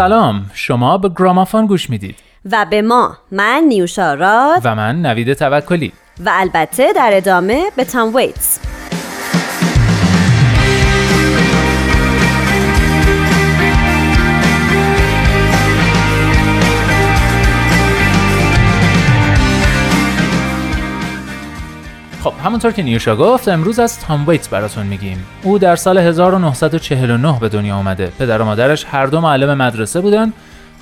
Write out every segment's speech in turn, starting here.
سلام. شما به گرامافون گوش می‌دید. و به ما. من نیوشا راد. و من نوید توکلی. و البته در ادامه به تام ویتس. خب همونطور که نیوشا گفت امروز از تام ویتس براتون میگیم. او در سال 1949 به دنیا آمده پدر و مادرش هر دو معلم مدرسه بودن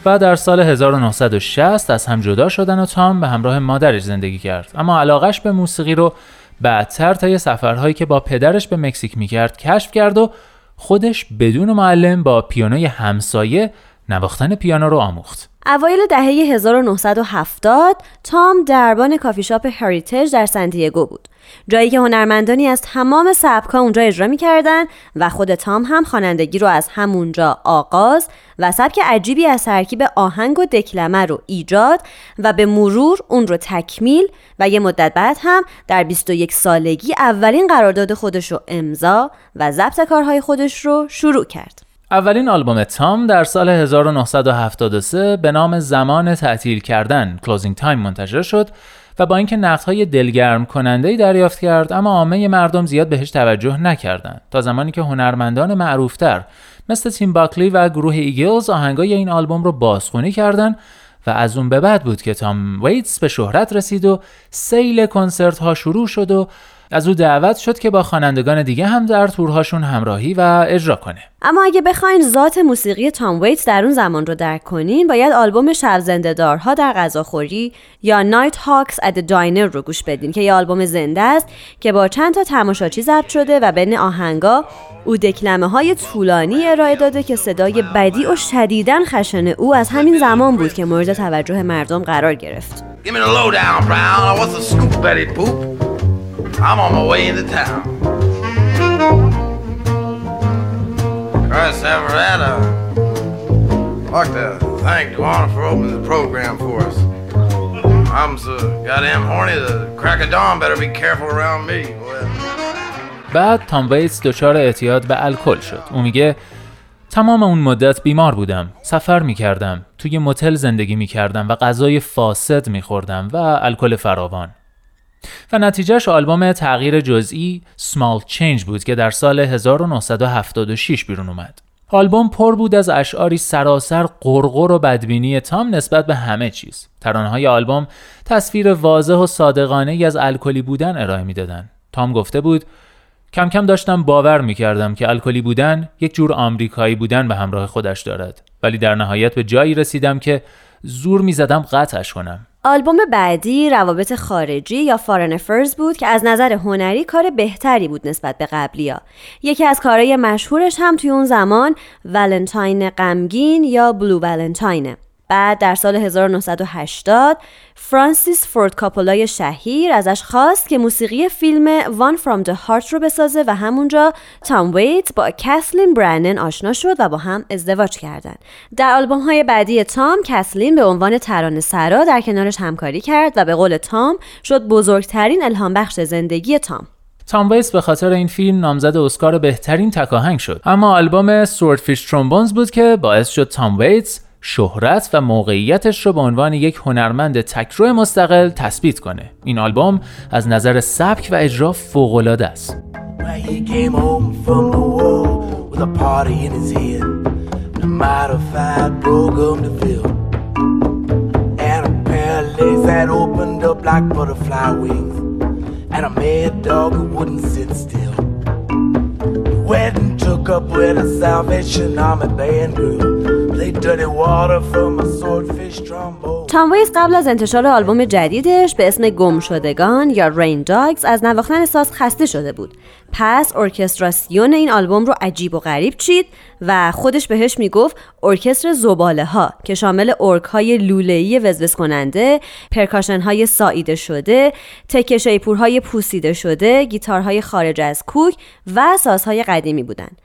و در سال 1960 از هم جدا شدن و تام به همراه مادرش زندگی کرد. اما علاقش به موسیقی رو بعدتر طی سفرهایی که با پدرش به مکزیک می‌کرد کشف کرد و خودش بدون معلم با پیانوی همسایه نواختن پیانو رو آموخت. اوایل دهه 1970 تام دربان کافی شاپ هریتیج در سنتیگو بود. جایی که هنرمندانی از تمام سبکها اونجا اجرا می‌کردن و خود تام هم خوانندگی رو از همونجا آغاز و سبک عجیبی از ترکیب آهنگ و دکلمه رو ایجاد و به مرور اون رو تکمیل و یه مدت بعد هم در 21 سالگی اولین قرارداد خودش رو امضا و ضبط کارهای خودش رو شروع کرد. اولین آلبوم تام در سال 1973 به نام زمان تعطیل کردن Closing Time منتشر شد و با اینکه نقدهای دلگرم کننده دریافت کرد اما عامه مردم زیاد بهش توجه نکردند. تا زمانی که هنرمندان معروفتر مثل تیم باکلی و گروه ایگلز آهنگای این آلبوم رو بازخونی کردند و از اون به بعد بود که تام ویتس به شهرت رسید و سیل کنسرت ها شروع شد و از او دعوت شد که با خوانندگان دیگه هم در تورهاشون همراهی و اجرا کنه. اما اگه بخواین ذات موسیقی تام ویتس در اون زمان رو درک کنین باید آلبوم شب زنده دارها در غذاخوری یا Nighthawks at the Diner رو گوش بدین که یه آلبوم زنده است که با چند تا تماشاچی ضبط شده و بین آهنگا او دکلمه های طولانی ارائه داده که صدای بدی و شدیدا خشن او از همین زمان بود که مورد توجه مردم قرار گرفت. I'm on my way into town. Christ, Alvarado. I'd like to thank Duana for opening the program for us. I'm so goddamn horny, the crack of dawn better be careful around me. بعد تام ویتس دچار اعتیاد به الکل شد. او میگه تمام اون مدت بیمار بودم. سفر می‌کردم. توی متل زندگی می‌کردم و غذای فاسد میخوردم و الکل فراوان. و نتیجهش آلبوم تغییر جزئی Small Change بود که در سال 1976 بیرون اومد. آلبوم پر بود از اشعاری سراسر قرقر و بدبینی تام نسبت به همه چیز. ترانه‌های آلبوم تصویر واضح و صادقانه ای از الکلی بودن ارائه می‌دادن. تام گفته بود کم کم داشتم باور می‌کردم که الکلی بودن یک جور آمریکایی بودن به همراه خودش دارد ولی در نهایت به جایی رسیدم که زور می‌زدم قطعش کنم آلبوم بعدی روابط خارجی یا فارن فرز بود که از نظر هنری کار بهتری بود نسبت به قبلیا. یکی از کارهای مشهورش هم توی اون زمان ولنتاین غمگین یا بلو ولنتاینه. بعد در سال 1980 فرانسیس فورد کاپولای شهیر ازش خواست که موسیقی فیلم One From The Heart رو بسازه و همونجا تام ویت با کسلین برنن آشنا شد و با هم ازدواج کردند. در آلبوم های بعدی تام کسلین به عنوان ترانه سرا در کنارش همکاری کرد و به قول تام شد بزرگترین الهام بخش زندگی تام. تام ویس به خاطر این فیلم نامزد اسکار بهترین تکاهنگ شد اما آلبوم سوردفیش ترومبونز بود که باعث شد تام ویتس شهرت و موقعیتش رو به عنوان یک هنرمند تکرو مستقل تثبیت کنه. این آلبوم از نظر سبک و اجرا فوقالعاده است. Took up Salvation Army band girl. تام ویتس قبل از انتشار آلبوم جدیدش به اسم گم شدگان یا Rain Dogs از نواختن ساز خسته شده بود. پس ارکستراسیون این آلبوم رو عجیب و غریب چید و خودش بهش می‌گفت ارکستر زباله ها که شامل ارگ های لوله‌ای وزوز کننده پرکاشن های ساییده شده تکه شیپورهای پوسیده شده گیتارهای خارج از کوک و سازهای قدیمی بودند.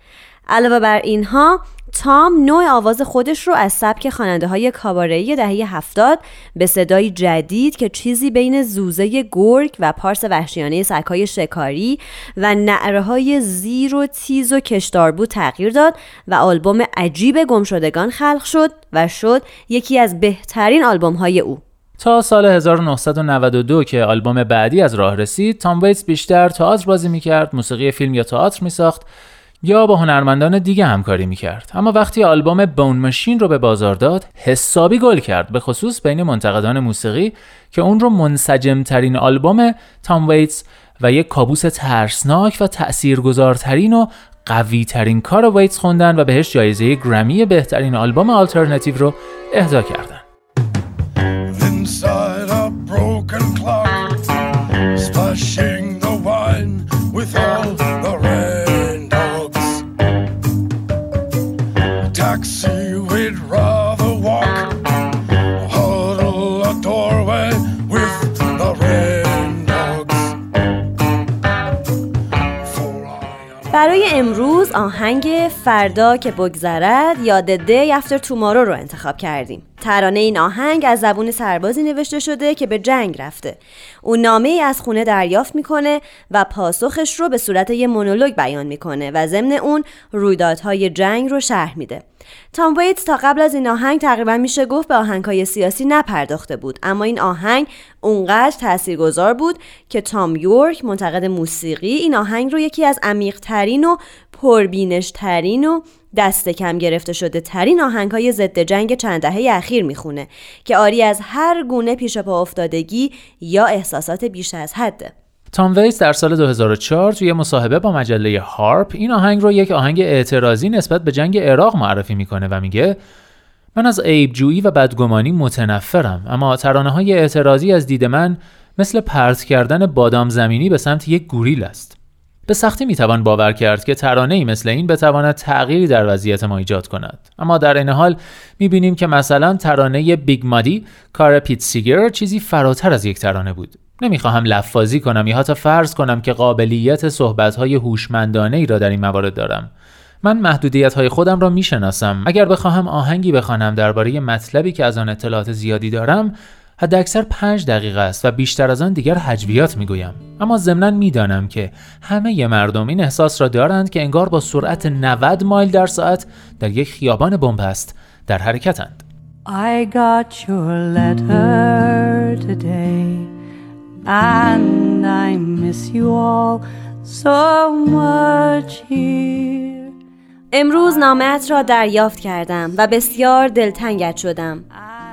علاوه بر اینها تام نوع آواز خودش رو از سبک خواننده های کاباره‌ای دهه هفتاد به صدای جدید که چیزی بین زوزه گرگ و پارس وحشیانه سگهای شکاری و نعره های زیر و تیز و کشدار بود تغییر داد و آلبوم عجیب گمشدگان خلق شد و شد یکی از بهترین آلبوم های او. تا سال 1992 که آلبوم بعدی از راه رسید تام ویتس بیشتر تئاتر بازی می‌کرد موسیقی فیلم یا تئاتر میساخت. یا با هنرمندان دیگه همکاری می‌کرد. اما وقتی آلبوم بون ماشین رو به بازار داد حسابی گل کرد. به خصوص بین منتقدان موسیقی که اون رو منسجم ترین آلبوم تام ویتس و یک کابوس ترسناک و تاثیرگذارترین و قوی ترین کار ویتس خوندن و بهش جایزه گرمی بهترین آلبوم آلترناتیو رو اهدا کردن. فردا که بگذرد یا The Day After Tomorrow رو انتخاب کردیم. ترانه این آهنگ از زبون سربازی نوشته شده که به جنگ رفته. او نامه ای از خونه دریافت می‌کنه و پاسخش رو به صورت یه مونولوگ بیان می‌کنه و ضمن اون رویدادهای جنگ رو شرح میده. تام ویتس تا قبل از این آهنگ تقریبا میشه گفت به آهنگهای سیاسی نپرداخته بود اما این آهنگ اونقدر تاثیرگذار بود که تام یورک منتقد موسیقی این آهنگ رو یکی از عمیقترین و پربینشترین و دست کم گرفته شده ترین آهنگ های ضد جنگ چند دهه اخیر می‌خونه که آری از هر گونه پیش پا افتادگی یا احساسات بیش از حده تام ویس در سال 2004 توی مصاحبه با مجله هارپ این آهنگ رو یک آهنگ اعتراضی نسبت به جنگ عراق معرفی می‌کنه و میگه من از عیبجویی و بدگمانی متنفرم اما ترانه های اعتراضی از دید من مثل پرت کردن بادام زمینی به سمت یک گوریل است. به سختی می‌توان باور کرد که ترانه ای مثل این بتواند تغییری در وضعیت ما ایجاد کند. اما در این حال می‌بینیم که مثلا ترانه Big Muddy کار پیت سیگر چیزی فراتر از یک ترانه بود. نمی‌خواهم لفاظی کنم یا حتی فرض کنم که قابلیت صحبت‌های هوشمندانه ای را در این موارد دارم. من محدودیت های خودم را می‌شناسم. اگر بخواهم آهنگی بخوانم درباره مطلبی که از آن اطلاعات زیادی دارم حد اکثر پنج دقیقه است و بیشتر از آن دیگر هجویات می‌گویم. اما ضمنا می‌دانم که همه مردم این احساس را دارند که انگار با سرعت 90 مایل در ساعت در یک خیابان بنبست در حرکتند. I got your letter today, and I miss you all so much here. امروز نامت را دریافت کردم و بسیار دلتنگت شدم.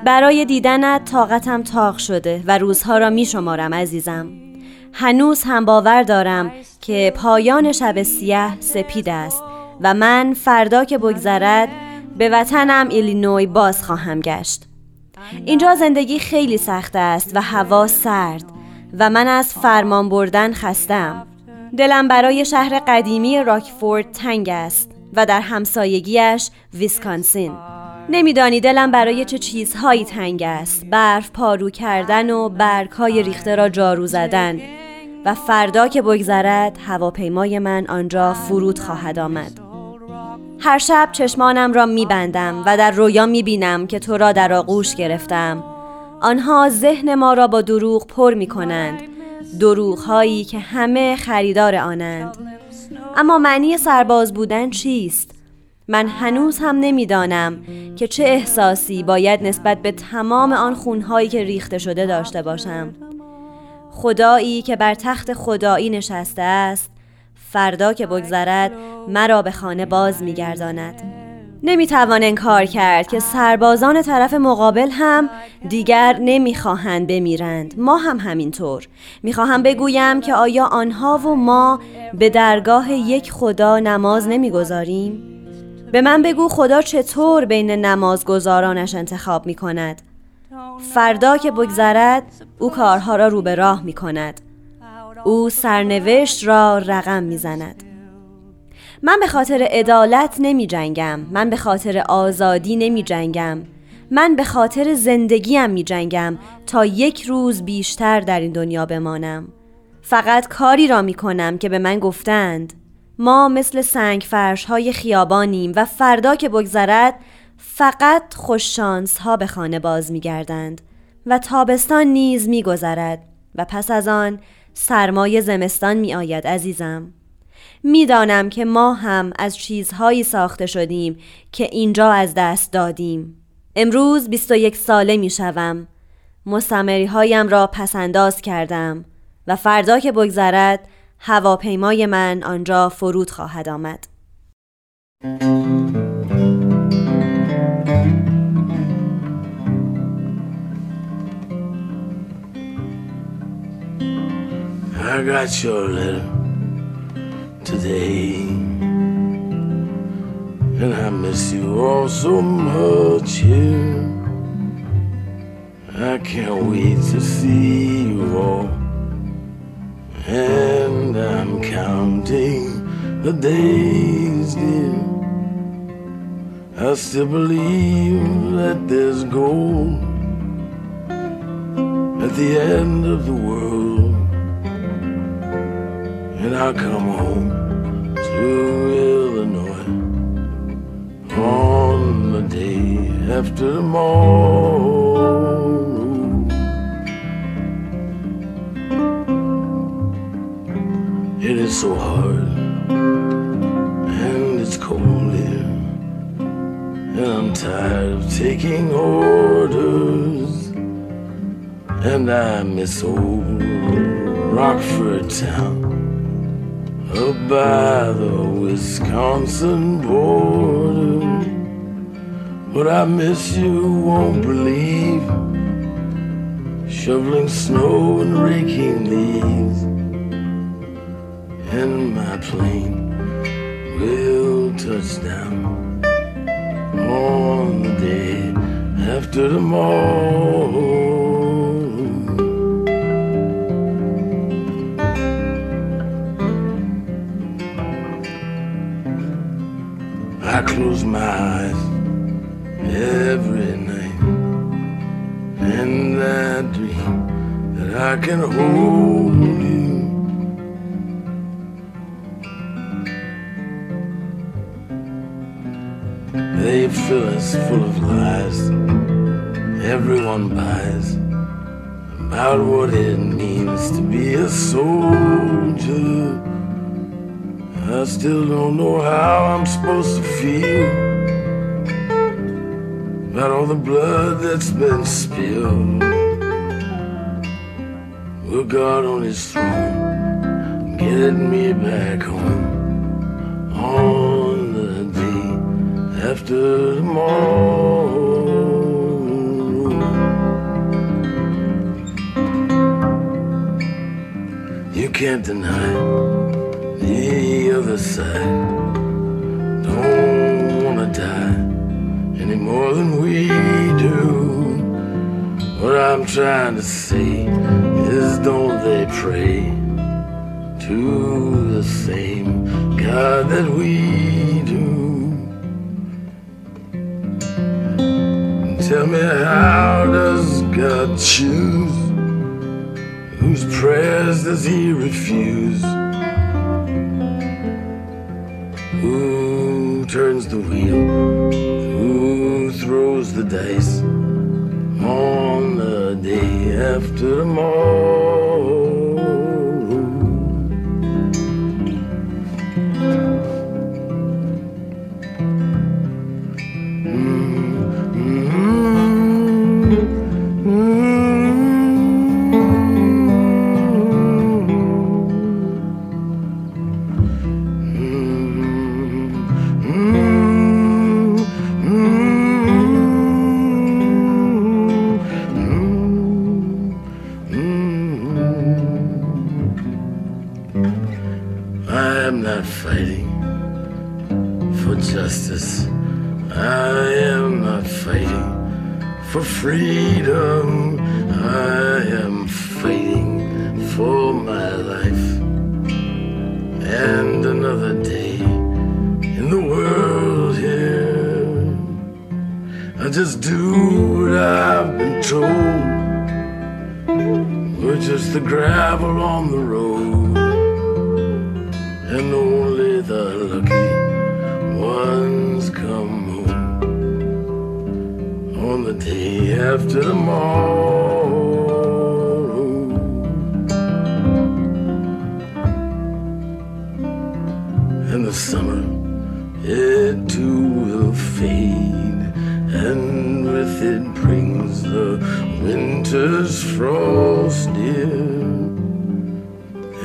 برای دیدنت طاقتم تاق شده و روزها را می شمارم عزیزم. هنوز هم باور دارم که پایان شب سیاه سپید است و من فردا که بگذرد به وطنم ایلینوی باز خواهم گشت. اینجا زندگی خیلی سخت است و هوا سرد و من از فرمان بردن خستم دلم برای شهر قدیمی راکفورد تنگ است و در همسایگیش ویسکانسین. نمیدانی دلم برای چه چیزهایی تنگ است. برف پارو کردن و برگهای ریخته را جارو زدن. و فردا که بگذرد هواپیمای من آنجا فرود خواهد آمد. هر شب چشمانم را میبندم و در رویا می‌بینم که تو را در آغوش گرفتم. آنها ذهن ما را با دروغ پر می کنند دروغ هایی که همه خریدار آنند. اما معنی سرباز بودن چیست؟ من هنوز هم نمی‌دانم که چه احساسی باید نسبت به تمام آن خونهایی که ریخته شده داشته باشم. خدایی که بر تخت خدایی نشسته است فردا که بگذرد مرا به خانه باز میگرداند. نمی‌توان انکار کرد که سربازان طرف مقابل هم دیگر نمی‌خواهند بمیرند. ما هم همینطور. می‌خواهم بگویم که آیا آنها و ما به درگاه یک خدا نماز نمی‌گذاریم؟ به من بگو خدا چطور بین نمازگزارانش انتخاب می کند فردا که بگذرد او کارها را رو به راه می کند او سرنوشت را رقم می زند من به خاطر عدالت نمی جنگم من به خاطر آزادی نمی جنگم من به خاطر زندگیم می جنگم تا یک روز بیشتر در این دنیا بمانم. فقط کاری را می کنم که به من گفتند. ما مثل سنگ فرش های خیابانیم و فردا که بگذرد فقط خوششانس ها به خانه باز می گردند و تابستان نیز می گذرد و پس از آن سرمای زمستان می آید عزیزم. می‌دانم که ما هم از چیزهایی ساخته شدیم که اینجا از دست دادیم. امروز 21 ساله می شوم مستمری هایم را پسنداز کردم و فردا که بگذرد هواپیمای من آنجا فرود خواهد آمد I got your letter today. And I miss you all so much here. I can't wait to see you all. And I'm counting the days, dear. I still believe that there's gold at the end of the world and I come home to Illinois on the day after tomorrow. It is so hard and it's cold here, and I'm tired of taking orders, and I miss old Rockford town up by the Wisconsin border. But I miss you, won't believe. Shoveling snow and raking leaves. And my plane will touch down on the day after tomorrow. I close my eyes every night and I dream that I can hold They fill us full of lies everyone buys about what it means to be a soldier. I still don't know how I'm supposed to feel about all the blood that's been spilled. Will God on His throne get me back home after tomorrow? You can't deny the other side don't wanna die any more than we do. What I'm trying to say is don't they pray to the same God that we Tell me how does God choose? Whose prayers does he refuse? Who turns the wheel? Who throws the dice on the day after tomorrow? For freedom. I am fighting for my life. And another day in the world here. I just do what I've been told. We're just the gravel on the road. And only the lucky on the day after tomorrow. And the summer, it too will fade, and with it brings the winter's frost dear.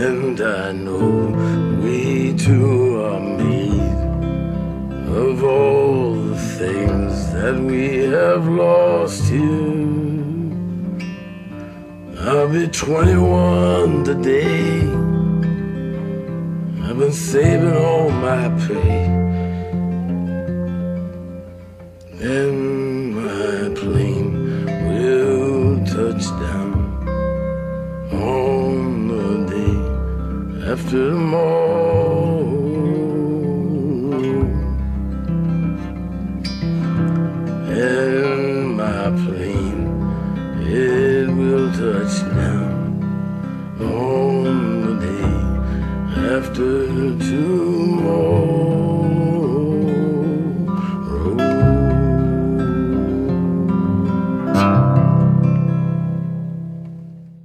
And I know we two are made of all things that we have lost here. I'll be 21 today. I've been saving all my pay. And my plane will touch down on the day after tomorrow.